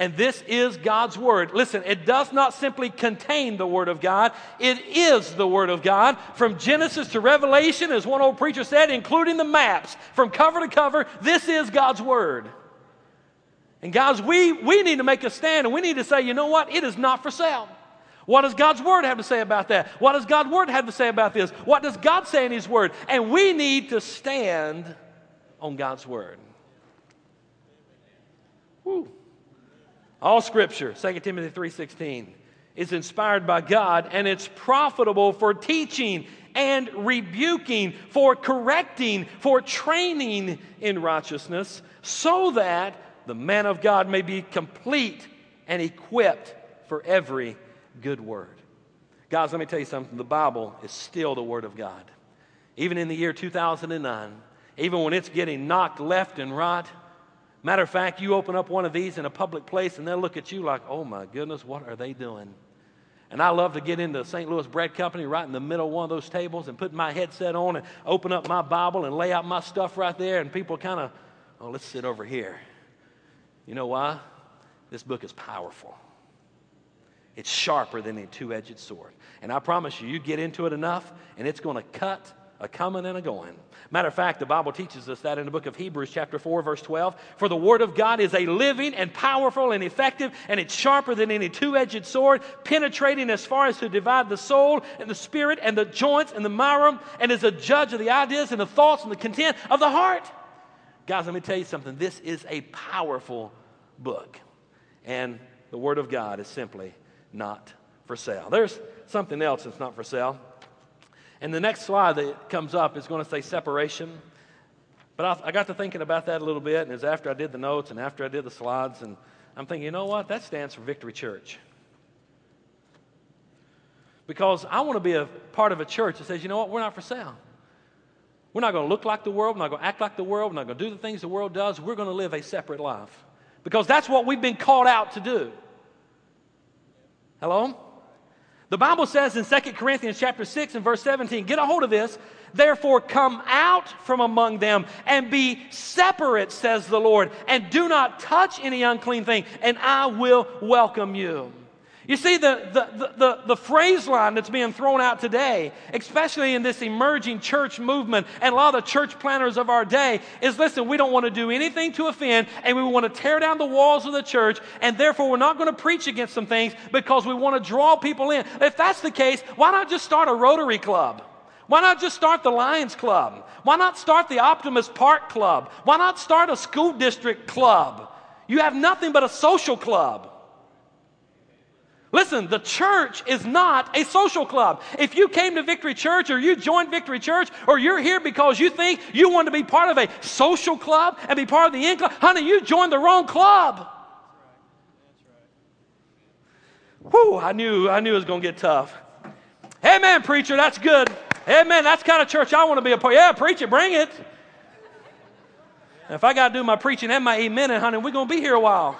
And this is God's Word. Listen, it does not simply contain the Word of God, it is the Word of God. From Genesis to Revelation, as one old preacher said, including the maps, from cover to cover, this is God's Word. And guys, we, we need to make a stand and we need to say, you know what? It is not for sale. What does God's Word have to say about that? What does God's Word have to say about this? What does God say in His Word? And we need to stand on God's Word. Woo. All scripture, 2 Timothy 3:16, is inspired by God and it's profitable for teaching and rebuking, for correcting, for training in righteousness, so that the man of God may be complete and equipped for every good word. Guys, let me tell you something. The Bible is still the Word of God. Even in the year 2009, even when it's getting knocked left and right, Matter of fact, you open up one of these in a public place and they'll look at you like, oh my goodness, what are they doing? And I love to get into St. Louis Bread Company right in the middle of one of those tables and put my headset on and open up my Bible and lay out my stuff right there. And people kind of, oh, let's sit over here. You know why? This book is powerful. It's sharper than a two edged sword. And I promise you, you get into it enough and it's going to cut a coming and a going. Matter of fact, the Bible teaches us that in the book of Hebrews, chapter 4, verse 12. For the word of God is a living and powerful and effective, and it's sharper than any two edged sword, penetrating as far as to divide the soul and the spirit and the joints and the marrow, and is a judge of the ideas and the thoughts and the content of the heart. Guys, let me tell you something. This is a powerful book, and the word of God is simply not for sale. There's something else that's not for sale. And the next slide that comes up is going to say separation. But I, I, got to thinking about that a little bit, and it's after I did the notes and after I did the slides, and I'm thinking, you know what? That stands for Victory Church. Because I want to be a part of a church that says, you know what? We're not for sale. We're not going to look like the world. We're not going to act like the world. We're not going to do the things the world does. We're going to live a separate life. Because that's what we've been called out to do. Hello? The Bible says in 2 Corinthians chapter 6 and verse 17, get a hold of this. Therefore, come out from among them and be separate, says the Lord, and do not touch any unclean thing, and I will welcome you. You see, the, the, the, the, phrase line that's being thrown out today, especially in this emerging church movement and a lot of the church planners of our day, is listen, we don't want to do anything to offend and we want to tear down the walls of the church and therefore we're not going to preach against some things because we want to draw people in. If that's the case, why not just start a Rotary Club? Why not just start the Lions Club? Why not start the Optimist Park Club? Why not start a school district club? You have nothing but a social club. Listen, the church is not a social club. If you came to Victory Church or you joined Victory Church or you're here because you think you want to be part of a social club and be part of the in club, honey, you joined the wrong club. Whew, I knew, I knew it was going to get tough. Amen, preacher, that's good. Amen, that's kind of church I want to be a part Yeah, preach it, bring it. if I got to do my preaching and my amen, honey, we're going to be here a while.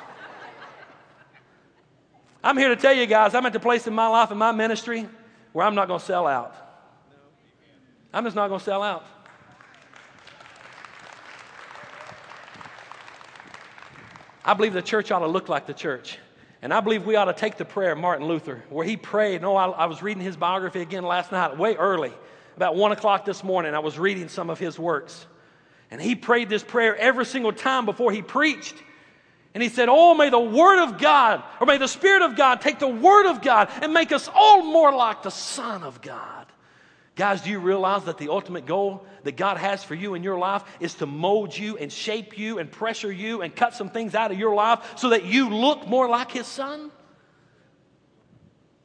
I'm here to tell you guys, I'm at the place in my life and my ministry where I'm not going to sell out. I'm just not going to sell out. I believe the church ought to look like the church. And I believe we ought to take the prayer of Martin Luther, where he prayed. No, I, I was reading his biography again last night, way early, about one o'clock this morning. I was reading some of his works. And he prayed this prayer every single time before he preached. And he said, Oh, may the Word of God, or may the Spirit of God take the Word of God and make us all more like the Son of God. Guys, do you realize that the ultimate goal that God has for you in your life is to mold you and shape you and pressure you and cut some things out of your life so that you look more like His Son?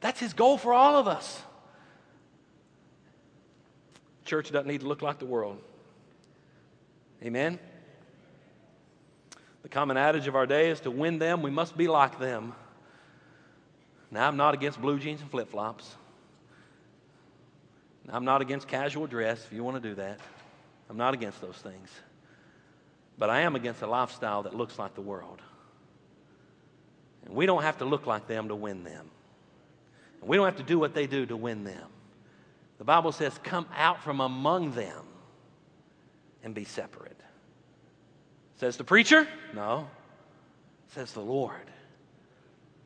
That's His goal for all of us. Church doesn't need to look like the world. Amen? The common adage of our day is to win them, we must be like them. Now, I'm not against blue jeans and flip flops. I'm not against casual dress if you want to do that. I'm not against those things. But I am against a lifestyle that looks like the world. And we don't have to look like them to win them. And we don't have to do what they do to win them. The Bible says, come out from among them and be separate. Says the preacher? No. Says the Lord.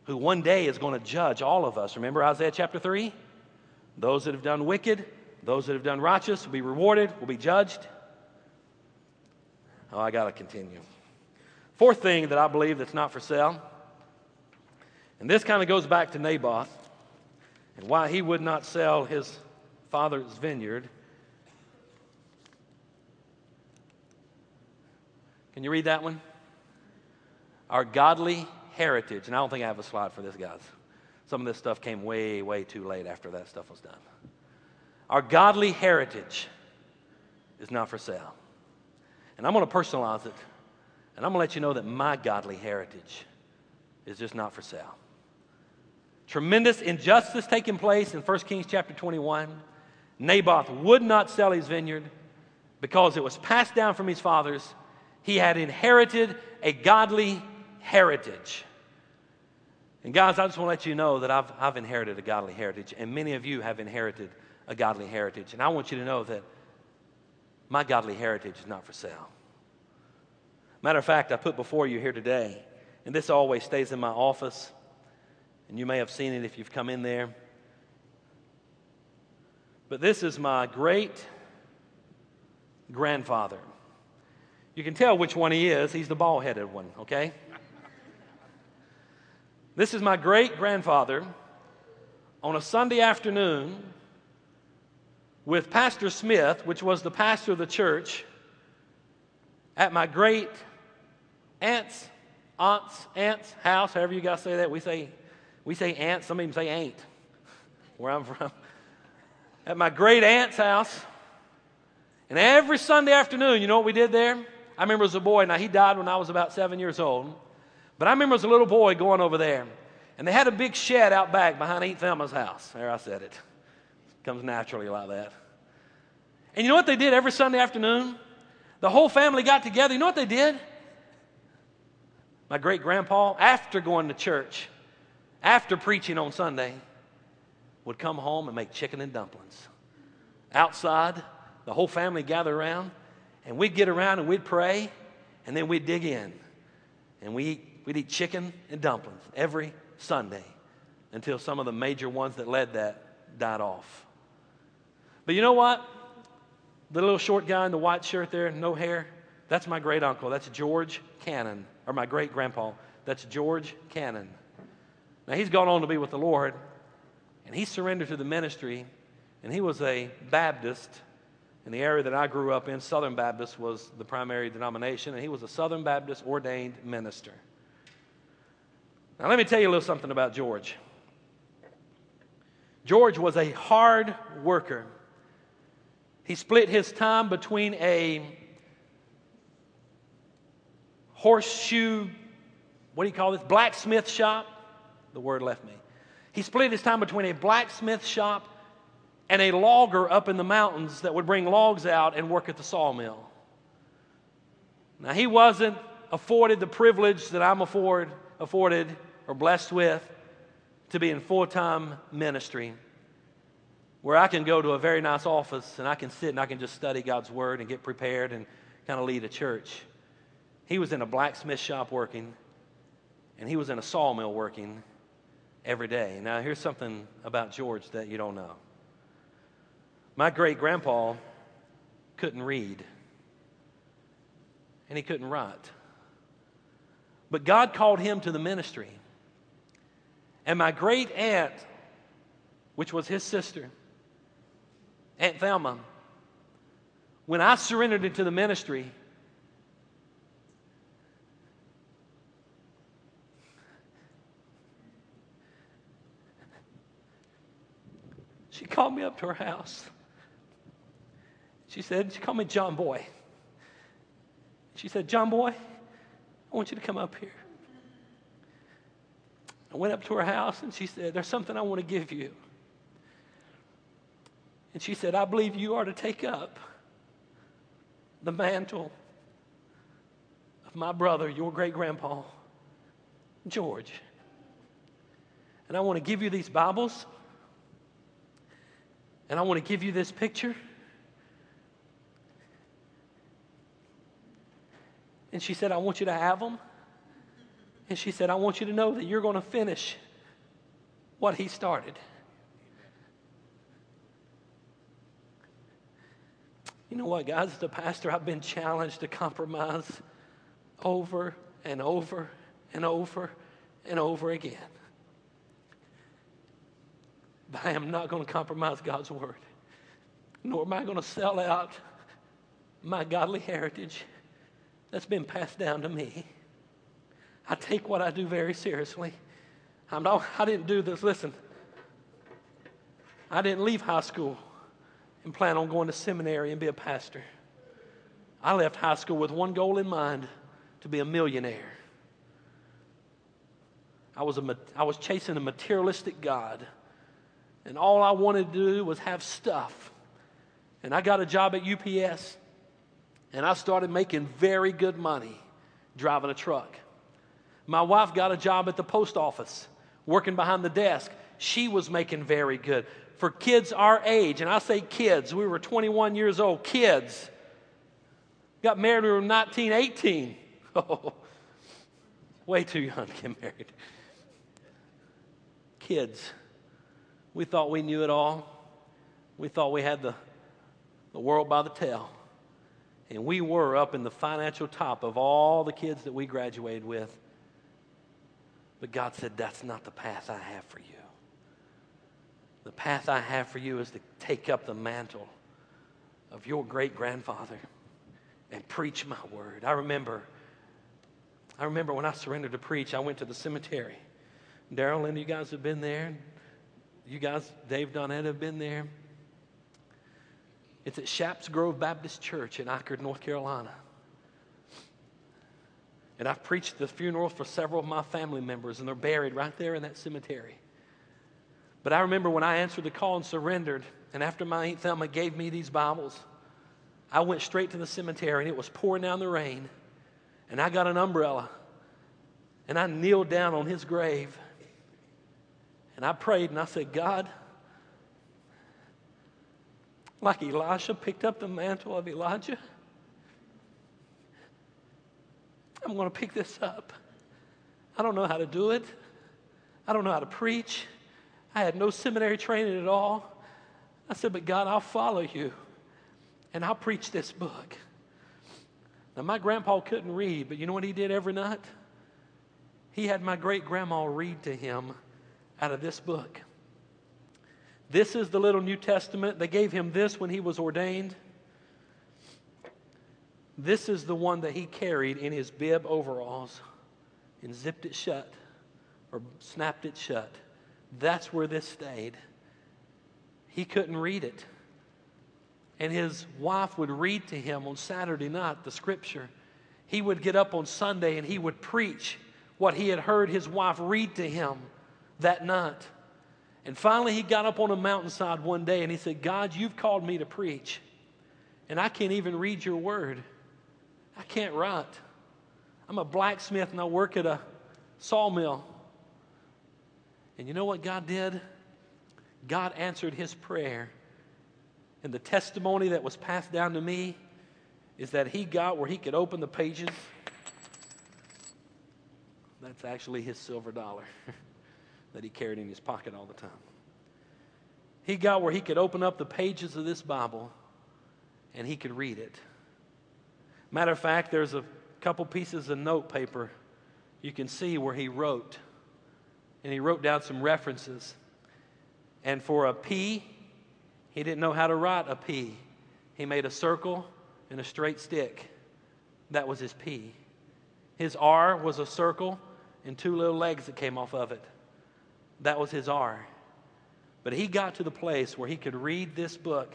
who one day is going to judge all of us. Remember Isaiah chapter 3? Those that have done wicked, those that have done righteous will be rewarded, will be judged. Oh, I got to continue. Fourth thing that I believe that's not for sale, and this kind of goes back to Naboth and why he would not sell his father's vineyard. Can you read that one? Our godly heritage. And I don't think I have a slide for this, guys. Some of this stuff came way, way too late after that stuff was done. Our godly heritage is not for sale. And I'm going to personalize it. And I'm going to let you know that my godly heritage is just not for sale. Tremendous injustice taking place in 1 Kings chapter 21. Naboth would not sell his vineyard because it was passed down from his fathers. He had inherited a godly heritage. And guys, I just want to let you know that I've, I've inherited a godly heritage, and many of you have inherited a godly heritage. And I want you to know that my godly heritage is not for sale. Matter of fact, I put before you here today, and this always stays in my office, and you may have seen it if you've come in there. But this is my great grandfather. You can tell which one he is. He's the bald headed one, okay? This is my great grandfather on a Sunday afternoon with Pastor Smith, which was the pastor of the church, at my great aunt's, aunt's, aunt's house, however you guys say that. We say, we say aunt, some even say ain't, where I'm from. At my great aunt's house. And every Sunday afternoon, you know what we did there? I remember as a boy, now he died when I was about seven years old. But I remember as a little boy going over there, and they had a big shed out back behind Aunt Thelma's house. There, I said it. Comes naturally like that. And you know what they did every Sunday afternoon? The whole family got together. You know what they did? My great grandpa, after going to church, after preaching on Sunday, would come home and make chicken and dumplings. Outside, the whole family gathered around, and we'd get around and we'd pray, and then we'd dig in. And we eat We'd eat chicken and dumplings every Sunday until some of the major ones that led that died off. But you know what? The little short guy in the white shirt there, no hair, that's my great uncle. That's George Cannon, or my great grandpa. That's George Cannon. Now, he's gone on to be with the Lord, and he surrendered to the ministry, and he was a Baptist in the area that I grew up in. Southern Baptist was the primary denomination, and he was a Southern Baptist ordained minister. Now, let me tell you a little something about George. George was a hard worker. He split his time between a horseshoe, what do you call this? Blacksmith shop. The word left me. He split his time between a blacksmith shop and a logger up in the mountains that would bring logs out and work at the sawmill. Now, he wasn't afforded the privilege that I'm afford, afforded or blessed with to be in full time ministry where I can go to a very nice office and I can sit and I can just study God's Word and get prepared and kind of lead a church. He was in a blacksmith shop working, and he was in a sawmill working every day. Now, here's something about George that you don't know. My great grandpa couldn't read, and he couldn't write. But God called him to the ministry. And my great aunt, which was his sister, Aunt Thelma, when I surrendered into the ministry, she called me up to her house. She said, She called me John Boy. She said, John Boy, I want you to come up here. I went up to her house and she said, There's something I want to give you. And she said, I believe you are to take up the mantle of my brother, your great grandpa, George. And I want to give you these Bibles. And I want to give you this picture. And she said, I want you to have them. And she said, I want you to know that you're going to finish what he started. You know what, guys? As a pastor, I've been challenged to compromise over and over and over and over again. But I am not going to compromise God's word, nor am I going to sell out my godly heritage that's been passed down to me. I take what I do very seriously. I'm not, I didn't do this. Listen, I didn't leave high school and plan on going to seminary and be a pastor. I left high school with one goal in mind to be a millionaire. I was, a, I was chasing a materialistic God, and all I wanted to do was have stuff. And I got a job at UPS, and I started making very good money driving a truck. My wife got a job at the post office, working behind the desk. She was making very good. For kids our age, and I say kids, we were 21 years old, kids. Got married when we were 19, 18. Oh, way too young to get married kids. We thought we knew it all. We thought we had the, the world by the tail. And we were up in the financial top of all the kids that we graduated with. But God said, That's not the path I have for you. The path I have for you is to take up the mantle of your great grandfather and preach my word. I remember, I remember when I surrendered to preach, I went to the cemetery Daryl and you guys have been there. You guys, Dave Donette, have been there. It's at Shapps Grove Baptist Church in Ockerd, North Carolina. And I've preached the funeral for several of my family members, and they're buried right there in that cemetery. But I remember when I answered the call and surrendered, and after my Aunt Thelma gave me these Bibles, I went straight to the cemetery, and it was pouring down the rain. And I got an umbrella, and I kneeled down on his grave. And I prayed and I said, God, like Elisha picked up the mantle of Elijah, I'm going to pick this up. I don't know how to do it. I don't know how to preach. I had no seminary training at all. I said, But God, I'll follow you and I'll preach this book. Now, my grandpa couldn't read, but you know what he did every night? He had my great grandma read to him out of this book. This is the little New Testament. They gave him this when he was ordained. This is the one that he carried in his bib overalls and zipped it shut or snapped it shut. That's where this stayed. He couldn't read it. And his wife would read to him on Saturday night the scripture. He would get up on Sunday and he would preach what he had heard his wife read to him that night. And finally, he got up on a mountainside one day and he said, God, you've called me to preach, and I can't even read your word. I can't write. I'm a blacksmith and I work at a sawmill. And you know what God did? God answered his prayer. And the testimony that was passed down to me is that he got where he could open the pages. That's actually his silver dollar. that he carried in his pocket all the time. He got where he could open up the pages of this Bible and he could read it. Matter of fact, there's a couple pieces of note paper you can see where he wrote. And he wrote down some references. And for a P, he didn't know how to write a P. He made a circle and a straight stick. That was his P. His R was a circle and two little legs that came off of it. That was his R. But he got to the place where he could read this book.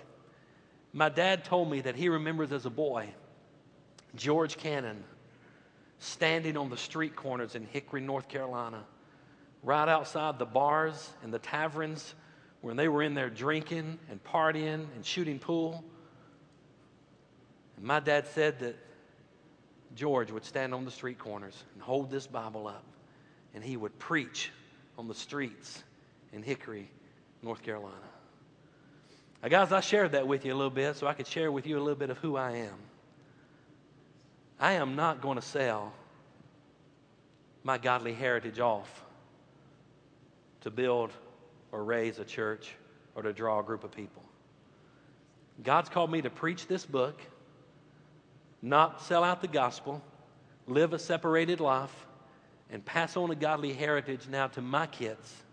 My dad told me that he remembers as a boy George Cannon standing on the street corners in Hickory, North Carolina, right outside the bars and the taverns when they were in there drinking and partying and shooting pool. And my dad said that George would stand on the street corners and hold this Bible up and he would preach on the streets in Hickory, North Carolina. Now, guys, I shared that with you a little bit so I could share with you a little bit of who I am. I am not going to sell my godly heritage off to build or raise a church or to draw a group of people. God's called me to preach this book, not sell out the gospel, live a separated life, and pass on a godly heritage now to my kids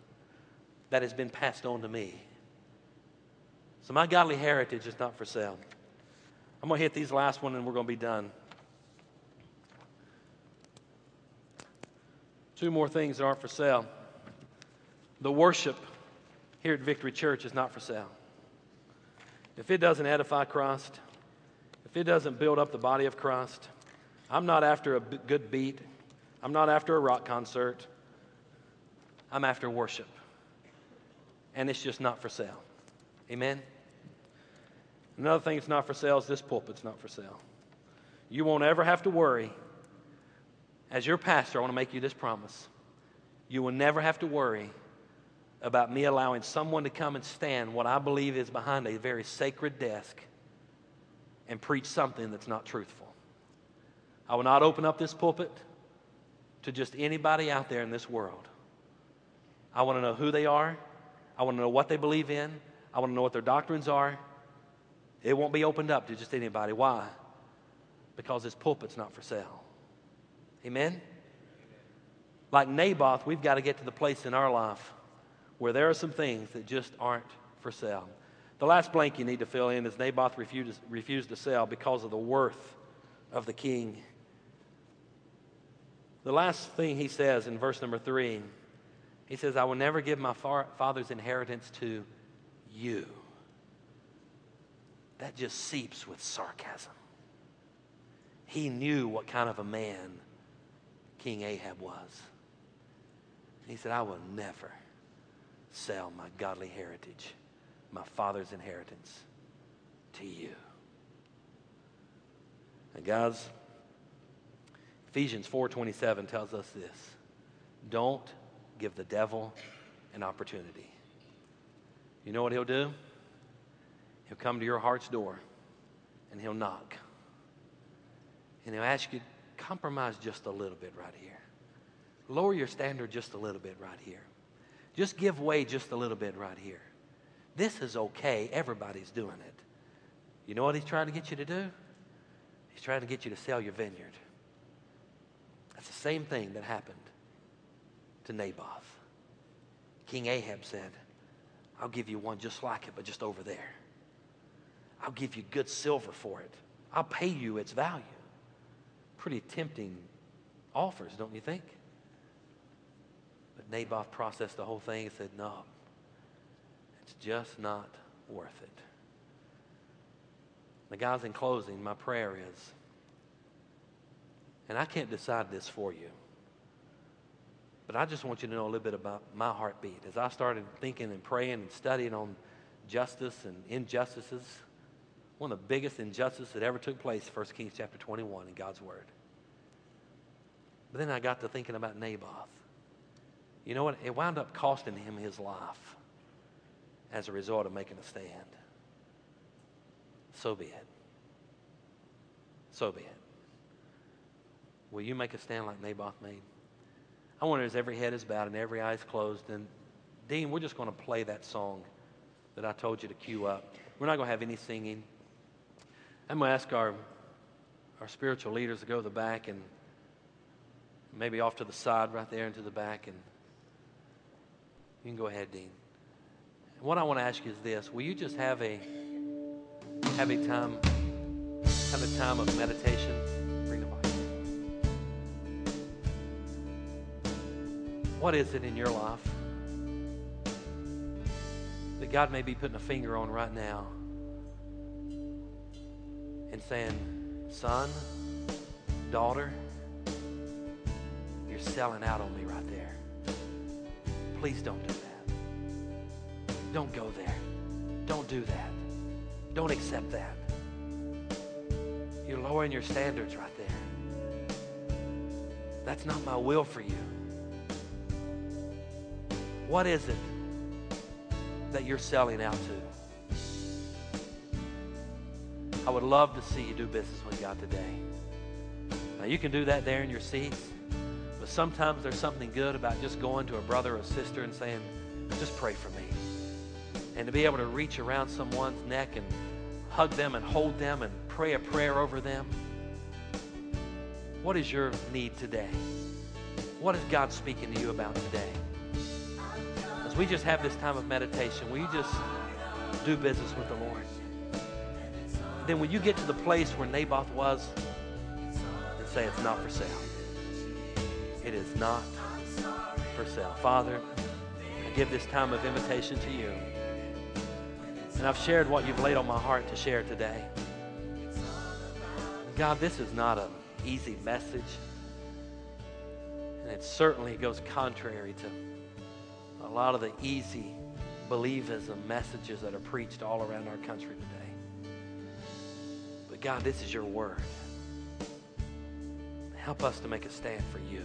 that has been passed on to me. So my godly heritage is not for sale. I'm going to hit these last one and we're going to be done. Two more things that aren't for sale. The worship here at Victory Church is not for sale. If it doesn't edify Christ, if it doesn't build up the body of Christ, I'm not after a good beat. I'm not after a rock concert. I'm after worship. And it's just not for sale. Amen? Another thing that's not for sale is this pulpit's not for sale. You won't ever have to worry. As your pastor, I want to make you this promise. You will never have to worry about me allowing someone to come and stand what I believe is behind a very sacred desk and preach something that's not truthful. I will not open up this pulpit to just anybody out there in this world. I want to know who they are. I want to know what they believe in. I want to know what their doctrines are. It won't be opened up to just anybody. Why? Because this pulpit's not for sale. Amen? Like Naboth, we've got to get to the place in our life where there are some things that just aren't for sale. The last blank you need to fill in is Naboth refused, refused to sell because of the worth of the king. The last thing he says in verse number three, he says, I will never give my father's inheritance to you. That just seeps with sarcasm. He knew what kind of a man King Ahab was. He said, I will never sell my godly heritage, my father's inheritance, to you. And guys, Ephesians 4:27 tells us this. Don't give the devil an opportunity. You know what he'll do? He'll come to your heart's door and he'll knock. And he'll ask you, compromise just a little bit right here. Lower your standard just a little bit right here. Just give way just a little bit right here. This is okay. Everybody's doing it. You know what he's trying to get you to do? He's trying to get you to sell your vineyard. That's the same thing that happened to Naboth. King Ahab said, I'll give you one just like it, but just over there. I'll give you good silver for it. I'll pay you its value. Pretty tempting offers, don't you think? But Naboth processed the whole thing and said, No, it's just not worth it. The guys, in closing, my prayer is, and I can't decide this for you, but I just want you to know a little bit about my heartbeat. As I started thinking and praying and studying on justice and injustices, one of the biggest injustices that ever took place, 1 Kings chapter 21 in God's Word. But then I got to thinking about Naboth. You know what? It wound up costing him his life as a result of making a stand. So be it. So be it. Will you make a stand like Naboth made? I wonder as every head is bowed and every eye is closed. And Dean, we're just going to play that song that I told you to cue up. We're not going to have any singing. I'm going to ask our, our spiritual leaders to go to the back and maybe off to the side right there into the back and you can go ahead, Dean. What I want to ask you is this: Will you just have a have a time have a time of meditation? What is it in your life that God may be putting a finger on right now and saying, "Son, daughter, you're selling out on me right there." Please don't do that. Don't go there. Don't do that. Don't accept that. You're lowering your standards right there. That's not my will for you. What is it that you're selling out to? I would love to see you do business with God today. Now, you can do that there in your seats. But sometimes there's something good about just going to a brother or sister and saying, just pray for me. And to be able to reach around someone's neck and hug them and hold them and pray a prayer over them. What is your need today? What is God speaking to you about today? We just have this time of meditation, you just do business with the Lord? Then when you get to the place where Naboth was, and say it's not for sale. It is not for sale. Father, I give this time of invitation to you. And I've shared what you've laid on my heart to share today. God, this is not an easy message. And it certainly goes contrary to a lot of the easy believism messages that are preached all around our country today. But God, this is your word. Help us to make a stand for you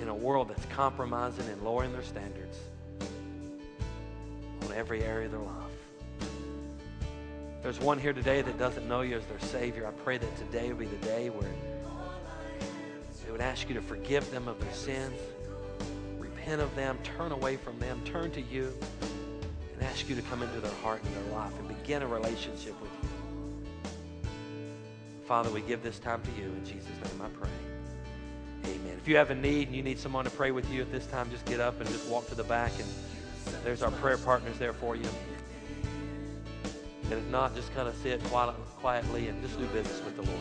in a world that's compromising and lowering their standards on every area of their life. There's one here today that doesn't know you as their Savior. I pray that today will be the day where they would ask you to forgive them of their sins, repent of them, turn away from them, turn to you, and ask you to come into their heart and their life and begin a relationship with you. Father, we give this time to you. In Jesus' name I pray. Amen. If you have a need and you need someone to pray with you at this time, just get up and just walk to the back, and there's our prayer partners there for you. And if not, just kind of sit quietly and just do business with the Lord.